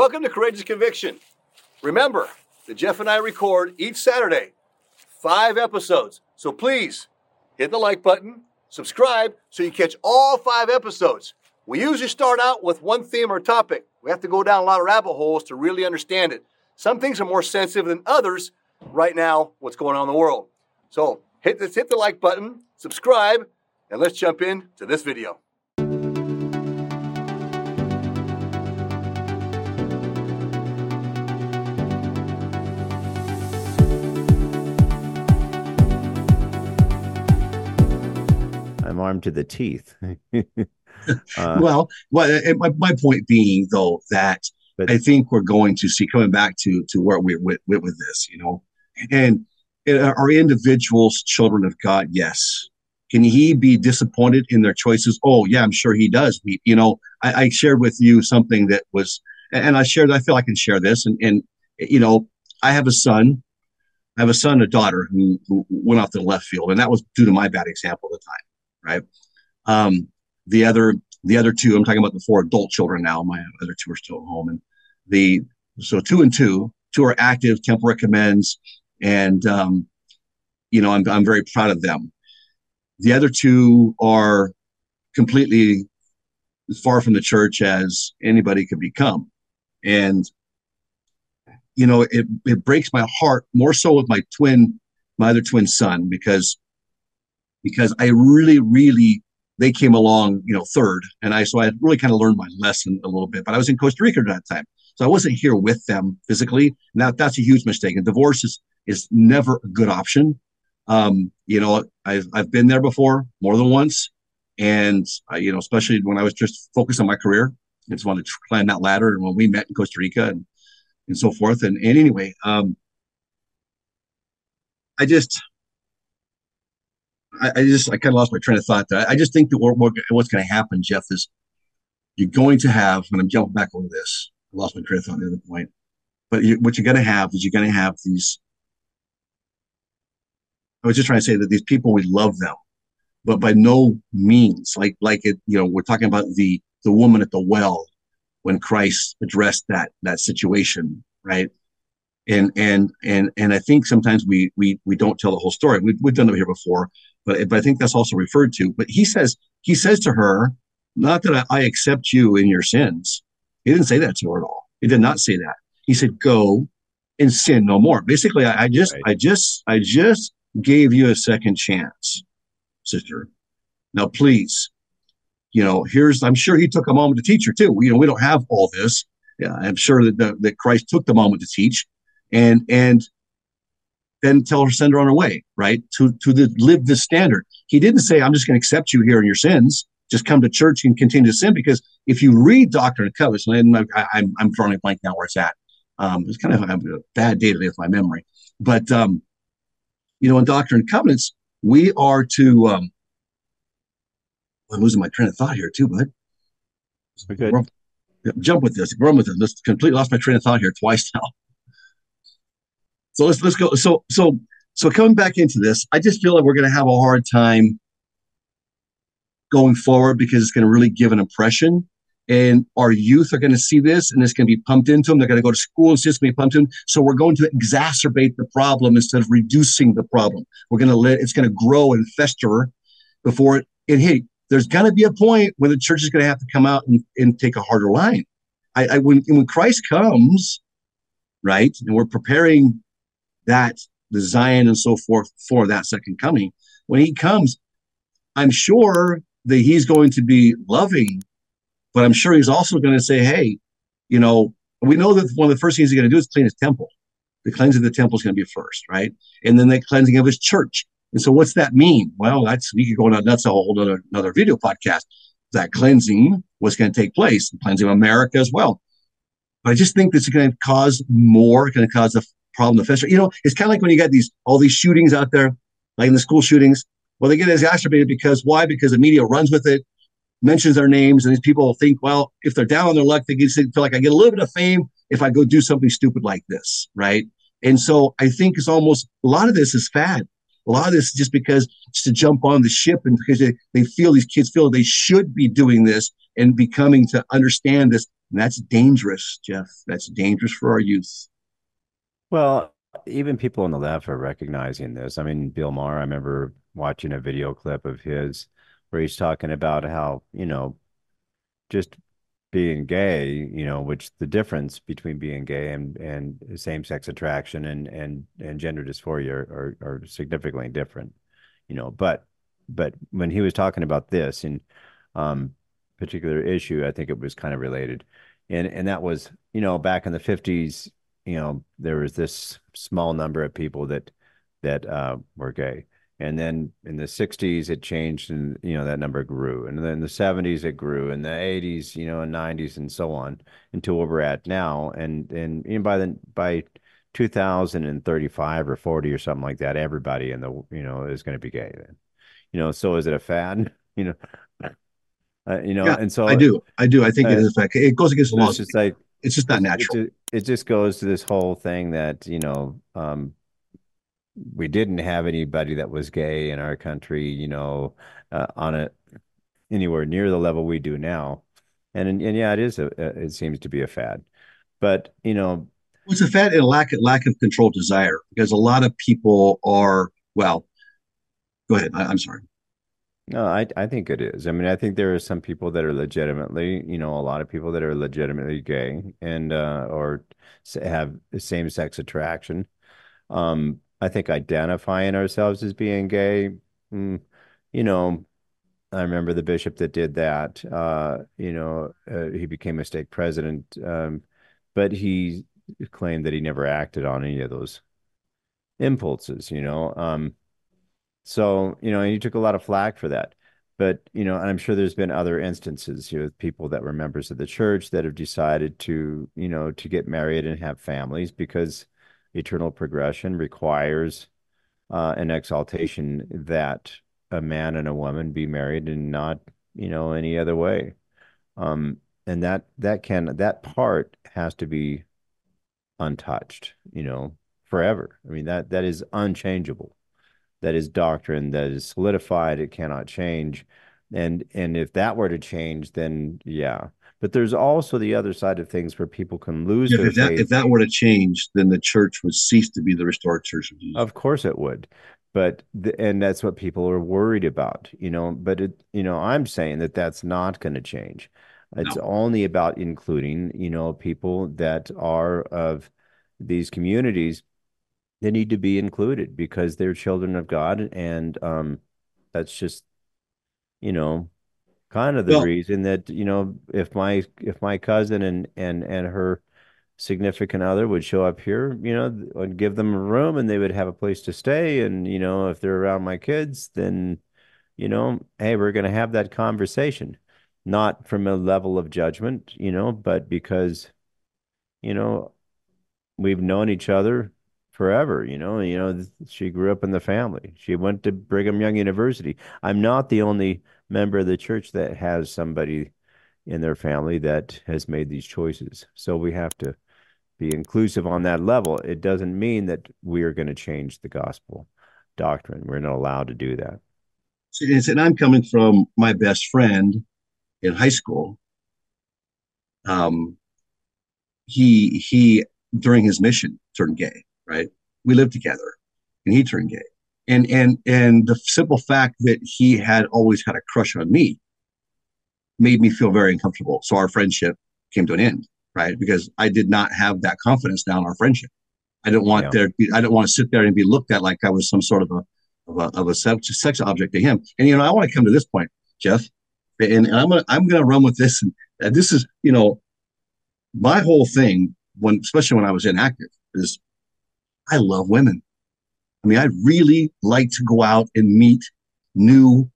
Welcome to Courageous Conviction. Remember that Jeff and I record each Saturday five episodes. So please hit the like button, subscribe so you catch all five episodes. We usually start out with one theme or topic. We have to go down a lot of rabbit holes to really understand it. Some things are more sensitive than others right now, what's going on in the world. So hit, this, hit the like button, subscribe, and let's jump in to this video. I'm armed to the teeth. uh, well, well, my, my point being though that but, I think we're going to see coming back to to where we with, with, with this, you know, and are individuals children of God? Yes. Can he be disappointed in their choices? Oh, yeah, I'm sure he does. you know, I, I, shared with you something that was, and I shared. I feel I can share this, and and you know, I have a son. I have a son, a daughter who, who went off to the left field, and that was due to my bad example at the time right? Um, the other the other two, I'm talking about the four adult children now. My other two are still at home, and the so two and two, two are active. Temple recommends, and um, you know I'm I'm very proud of them. The other two are completely as far from the church as anybody could become, and you know it it breaks my heart more so with my twin, my other twin son because because I really, really, they came along, you know, third. And I, so I really kind of learned my lesson a little bit, but I was in Costa Rica at that time. So I wasn't here with them physically. Now that's a huge mistake. And divorce is, is never a good option. Um, you know, I've, I've been there before more than once. And, you know, especially when I was just focused on my career, I just wanted to climb that ladder. And when we met in Costa Rica and, and so forth. And, and anyway, um, I just, I, I just I kind of lost my train of thought. There. I just think that what, what's going to happen, Jeff, is you're going to have. And I'm jumping back over this. I lost my train of thought at the other point. But you, what you're going to have is you're going to have these. I was just trying to say that these people we love them, but by no means like like it. You know, we're talking about the the woman at the well when Christ addressed that that situation, right? And and and and I think sometimes we we we don't tell the whole story. We've, we've done it here before, but, but I think that's also referred to. But he says, he says to her, not that I, I accept you in your sins. He didn't say that to her at all. He did not say that. He said, go and sin no more. Basically, I, I just, right. I just, I just gave you a second chance, sister. Now, please, you know, here's, I'm sure he took a moment to teach her too. You know, we don't have all this. Yeah, I'm sure that, the, that Christ took the moment to teach and, and then tell her send her on her way, right? To to the, live this standard. He didn't say, "I'm just going to accept you here in your sins. Just come to church and continue to sin." Because if you read Doctrine and Covenants, and I, I'm I'm drawing a blank now where it's at. Um, it's kind of a bad day today with my memory, but um, you know, in Doctrine and Covenants, we are to. Um, I'm losing my train of thought here too, bud. Okay. Jump with this. Run with this. Completely lost my train of thought here twice now. So let's let's go. So so so coming back into this, I just feel like we're going to have a hard time going forward because it's going to really give an impression. And our youth are going to see this and it's going to be pumped into them. They're going to go to school and it's just going to be pumped in. So we're going to exacerbate the problem instead of reducing the problem. We're going to let it's going to grow and fester before it. And hey, there's going to be a point where the church is going to have to come out and, and take a harder line. I, I when when Christ comes, right, and we're preparing that the Zion and so forth for that second coming. When he comes, I'm sure that he's going to be loving, but I'm sure he's also going to say, hey, you know, we know that one of the first things he's going to do is clean his temple. The cleansing of the temple is going to be first, right? And then the cleansing of his church. And so what's that mean? Well, that's we could go on that's a whole other another video podcast. That cleansing was going to take place, the cleansing of America as well. But I just think this is going to cause more, going to cause a problem to fester. You know, it's kind of like when you got these all these shootings out there, like in the school shootings. Well, they get exacerbated because why? Because the media runs with it, mentions their names, and these people think, well, if they're down on their luck, they get, feel like I get a little bit of fame if I go do something stupid like this, right? And so I think it's almost a lot of this is fad. A lot of this is just because just to jump on the ship and because they, they feel these kids feel they should be doing this and becoming to understand this And that's dangerous, Jeff. That's dangerous for our youth. Well, even people on the left are recognizing this. I mean, Bill Maher, I remember watching a video clip of his where he's talking about how, you know, just being gay, you know, which the difference between being gay and and same sex attraction and and and gender dysphoria are, are, are significantly different, you know. But but when he was talking about this in um particular issue, I think it was kind of related, and and that was you know back in the fifties, you know, there was this small number of people that that uh, were gay, and then in the 60s it changed and you know that number grew and then in the 70s it grew in the 80s you know and 90s and so on until where we're at now and and you know, by the by 2035 or 40 or something like that everybody in the you know is going to be gay then you know so is it a fad you know uh, you know Yeah, and so I do. I do. I think it Uh, is a fact. It goes against the law. it's just like It's just not it, natural. ju- it just goes to this whole thing that you know um we didn't have anybody that was gay in our country you know uh, on a anywhere near the level we do now and and, yeah it is a it seems to be a fad but you know It's a fad and a lack lack of control desire because a lot of people are well. Go ahead. I, I'm sorry. No I I think it is I mean I think there are some people that are legitimately you know a lot of people that are legitimately gay and uh or have same sex attraction Um, I think identifying ourselves as being gay, mm, you know, I remember the bishop that did that. Uh, you know, uh, he became a stake president, um, but he claimed that he never acted on any of those impulses, you know. Um, so, you know, and he took a lot of flack for that. But, you know, and I'm sure there's been other instances, you know, with people that were members of the church that have decided to, you know, to get married and have families because eternal progression requires uh, an exaltation that a man and a woman be married and not, you know, any other way. Um, and that that can that part has to be untouched, you know, forever. I mean, that that is unchangeable that is doctrine that is solidified it cannot change. And and if that were to change then yeah. But there's also the other side of things where people can lose If, their if that faith. if that were to change, then the church would cease to be the restored church of Jesus. of course it would. But the, and that's what people are worried about you know? But it you know i'm saying that that's not going to change. It's No. only about including you know people that are of these communities they need to be included because they're children of God, and um, that's just you know kind of the Well, reason that you know if my if my cousin and and and her significant other would show up here, you know, I'd give them a room and they would have a place to stay, and you know if they're around my kids, then you know, hey, we're going to have that conversation, not from a level of judgment, you know, but because you know we've known each other forever, you know. You know, she grew up in the family. She went to Brigham Young University. I'm not the only member of the church that has somebody in their family that has made these choices. So we have to be inclusive on that level. It doesn't mean that we are going to change the gospel doctrine. We're not allowed to do that. and I'm coming from my best friend in high school. Um, he he during his mission turned gay. Right, we lived together, and he turned gay. And and and the simple fact that he had always had a crush on me made me feel very uncomfortable. So our friendship came to an end, right? Because I did not have that confidence now in our friendship. I didn't want Yeah. there. to be- I didn't want to sit there and be looked at like I was some sort of a of a, of a sex, sex object to him. And you know, I want to come to this point, Jeff, and, and I'm gonna I'm gonna run with this. And uh, this is you know, my whole thing when especially when I was inactive is I love women. I mean, I really like to go out and meet new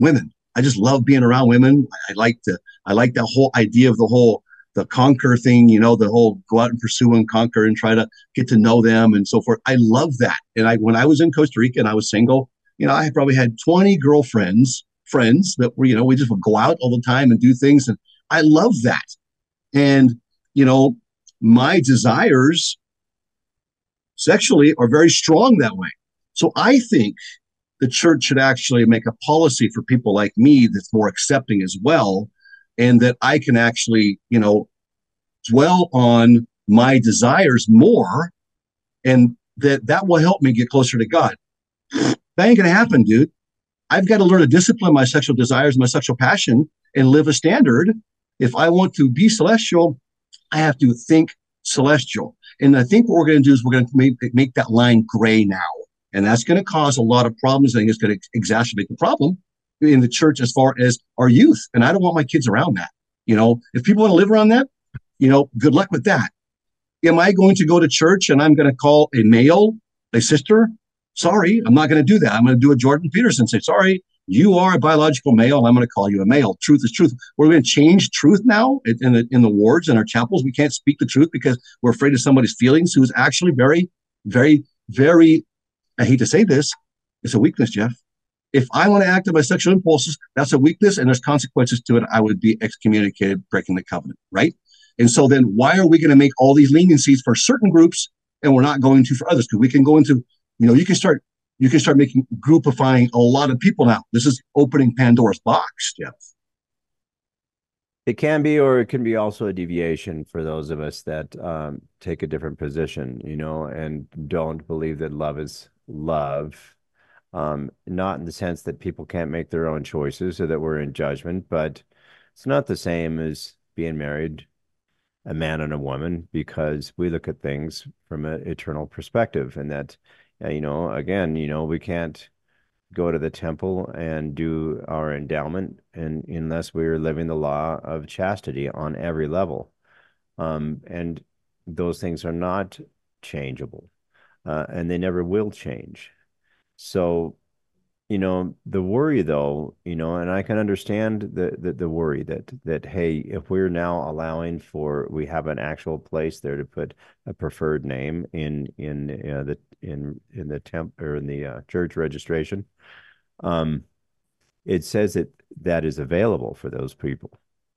women. I just love being around women. I, like to, I like that whole idea of the whole, the conquer thing, you know, the whole go out and pursue and conquer and try to get to know them and so forth. I love that. And I, when I was in Costa Rica and I was single, you know, I probably had 20 girlfriends, friends that were, you know, we just would go out all the time and do things. And I love that. And, you know, my desires sexually are very strong that way. So I think the church should actually make a policy for people like me that's more accepting as well, and that I can actually, you know, dwell on my desires more, and that that will help me get closer to God. That ain't gonna happen, dude. I've got to learn to discipline my sexual desires, my sexual passion, and live a standard. If I want to be celestial, I have to think celestial. And I think what we're going to do is we're going to make, make that line gray now. And that's going to cause a lot of problems. I think it's going to exacerbate the problem in the church as far as our youth. And I don't want my kids around that. You know, if people want to live around that, you know, good luck with that. Am I going to go to church and I'm going to call a male, a sister? Sorry, I'm not going to do that. I'm going to do a Jordan Peterson say, sorry, you are a biological male. I'm going to call you a male. Truth is truth. We're going to change truth now in the in the wards and our chapels. We can't speak the truth because we're afraid of somebody's feelings, who's actually very, very, very. I hate to say this, it's a weakness, Jeff. If I want to act on my sexual impulses, that's a weakness, and there's consequences to it. I would be excommunicated, breaking the covenant, right? And so then, why are we going to make all these leniencies for certain groups, and we're not going to for others? Because we can go into, you know, you can start you can start making groupifying a lot of people now. This is opening Pandora's box, Jeff. It can be, or it can be also a deviation for those of us that um, take a different position, you know, and don't believe that love is love. Um, not in the sense that people can't make their own choices or that we're in judgment, but it's not the same as being married, a man and a woman, because we look at things from an eternal perspective, and that you know, again, you know, we can't go to the temple and do our endowment and unless we're living the law of chastity on every level. Um, and those things are not changeable, uh, and they never will change. So you know the worry though you know and i can understand the, the the worry that that hey if we're now allowing for we have an actual place there to put a preferred name in in uh, the in in the temp or in the uh, church registration um it says that that is available for those people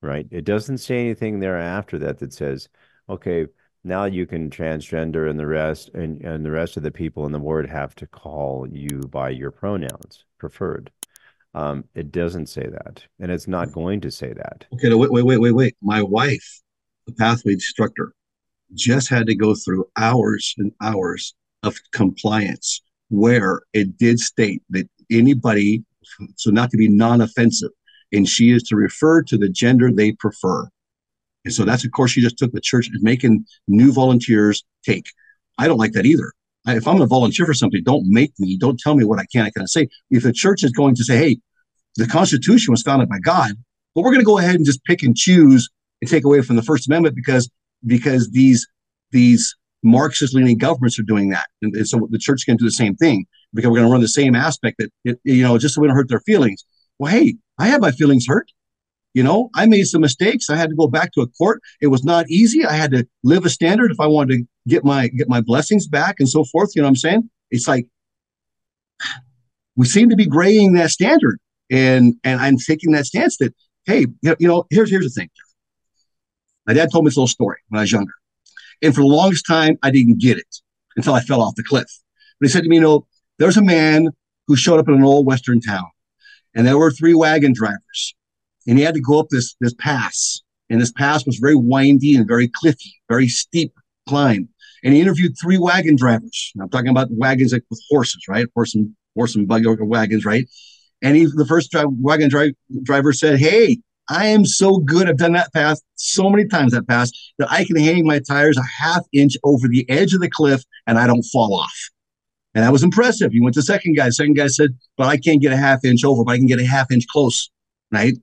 right? It doesn't say anything there after that that says okay now you can transgender and the rest and, and the rest of the people in the ward have to call you by your pronouns preferred. Um, it doesn't say that and it's not going to say that. Okay wait wait wait wait wait. My wife the pathway instructor just had to go through hours and hours of compliance where it did state that anybody so not to be non-offensive and she is to refer to the gender they prefer and so that's a course she just took. The church is making new volunteers take. I don't like that either. If I'm going to volunteer for something, don't make me, don't tell me what I can and cannot say. If the church is going to say, hey, the Constitution was founded by God, but we're going to go ahead and just pick and choose and take away from the First Amendment because because these these Marxist leaning governments are doing that, and, and so the church can do the same thing because we're going to run the same aspect that it, you know just so we don't hurt their feelings. Well, hey, I have my feelings hurt. You know, I made some mistakes. I had to go back to a court. It was not easy. I had to live a standard if I wanted to get my get my blessings back and so forth. You know what I'm saying? It's like we seem to be graying that standard, and and I'm taking that stance that hey, you know, here's here's the thing. My dad told me this little story when I was younger, and for the longest time I didn't get it until I fell off the cliff. But he said to me, you know, there's a man who showed up in an old western town, and there were three wagon drivers and he had to go up this this pass, and this pass was very windy and very cliffy, very steep climb. And he interviewed three wagon drivers. I'm talking about wagons like with horses, right? Horse and horse and buggy wagons, right? And he, the first wagon drive, driver said, "Hey, I am so good. I've done that pass so many times that pass that I can hang my tires a half inch over the edge of the cliff and I don't fall off." And that was impressive. He went to second guy. Second guy said, "But I can't get a half inch over, but I can get a half inch close." Right?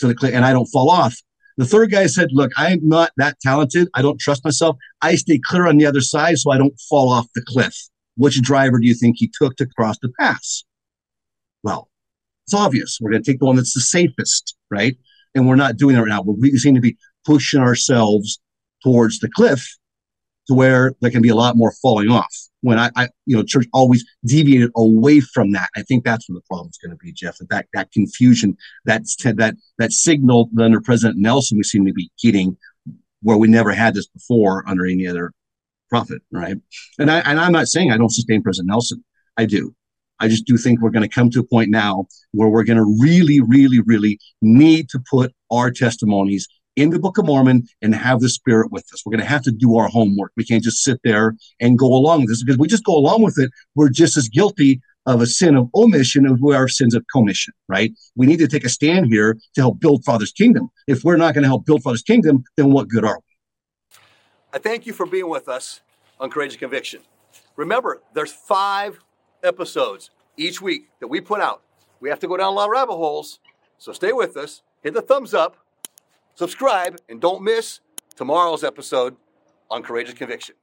To the cliff and I don't fall off. The third guy said, Look, I'm not that talented. I don't trust myself. I stay clear on the other side so I don't fall off the cliff. Which driver do you think he took to cross the pass? Well, it's obvious. We're going to take the one that's the safest, right? And we're not doing that right now. We seem to be pushing ourselves towards the cliff to where there can be a lot more falling off when I, I, you know, church always deviated away from that. I think that's where the problem's going to be, Jeff. That that, that confusion, that that that signal under President Nelson, we seem to be getting where we never had this before under any other prophet, right? And I and I'm not saying I don't sustain President Nelson. I do. I just do think we're going to come to a point now where we're going to really, really, really need to put our testimonies in the Book of Mormon and have the Spirit with us. We're going to have to do our homework. We can't just sit there and go along with this because we just go along with it. We're just as guilty of a sin of omission as we are sins of commission, right? We need to take a stand here to help build Father's kingdom. If we're not going to help build Father's kingdom, then what good are we? I thank you for being with us on Courageous Conviction. Remember, there's five episodes each week that we put out. We have to go down a lot of rabbit holes, so stay with us. Hit the thumbs up, subscribe, and don't miss tomorrow's episode on Courageous Conviction.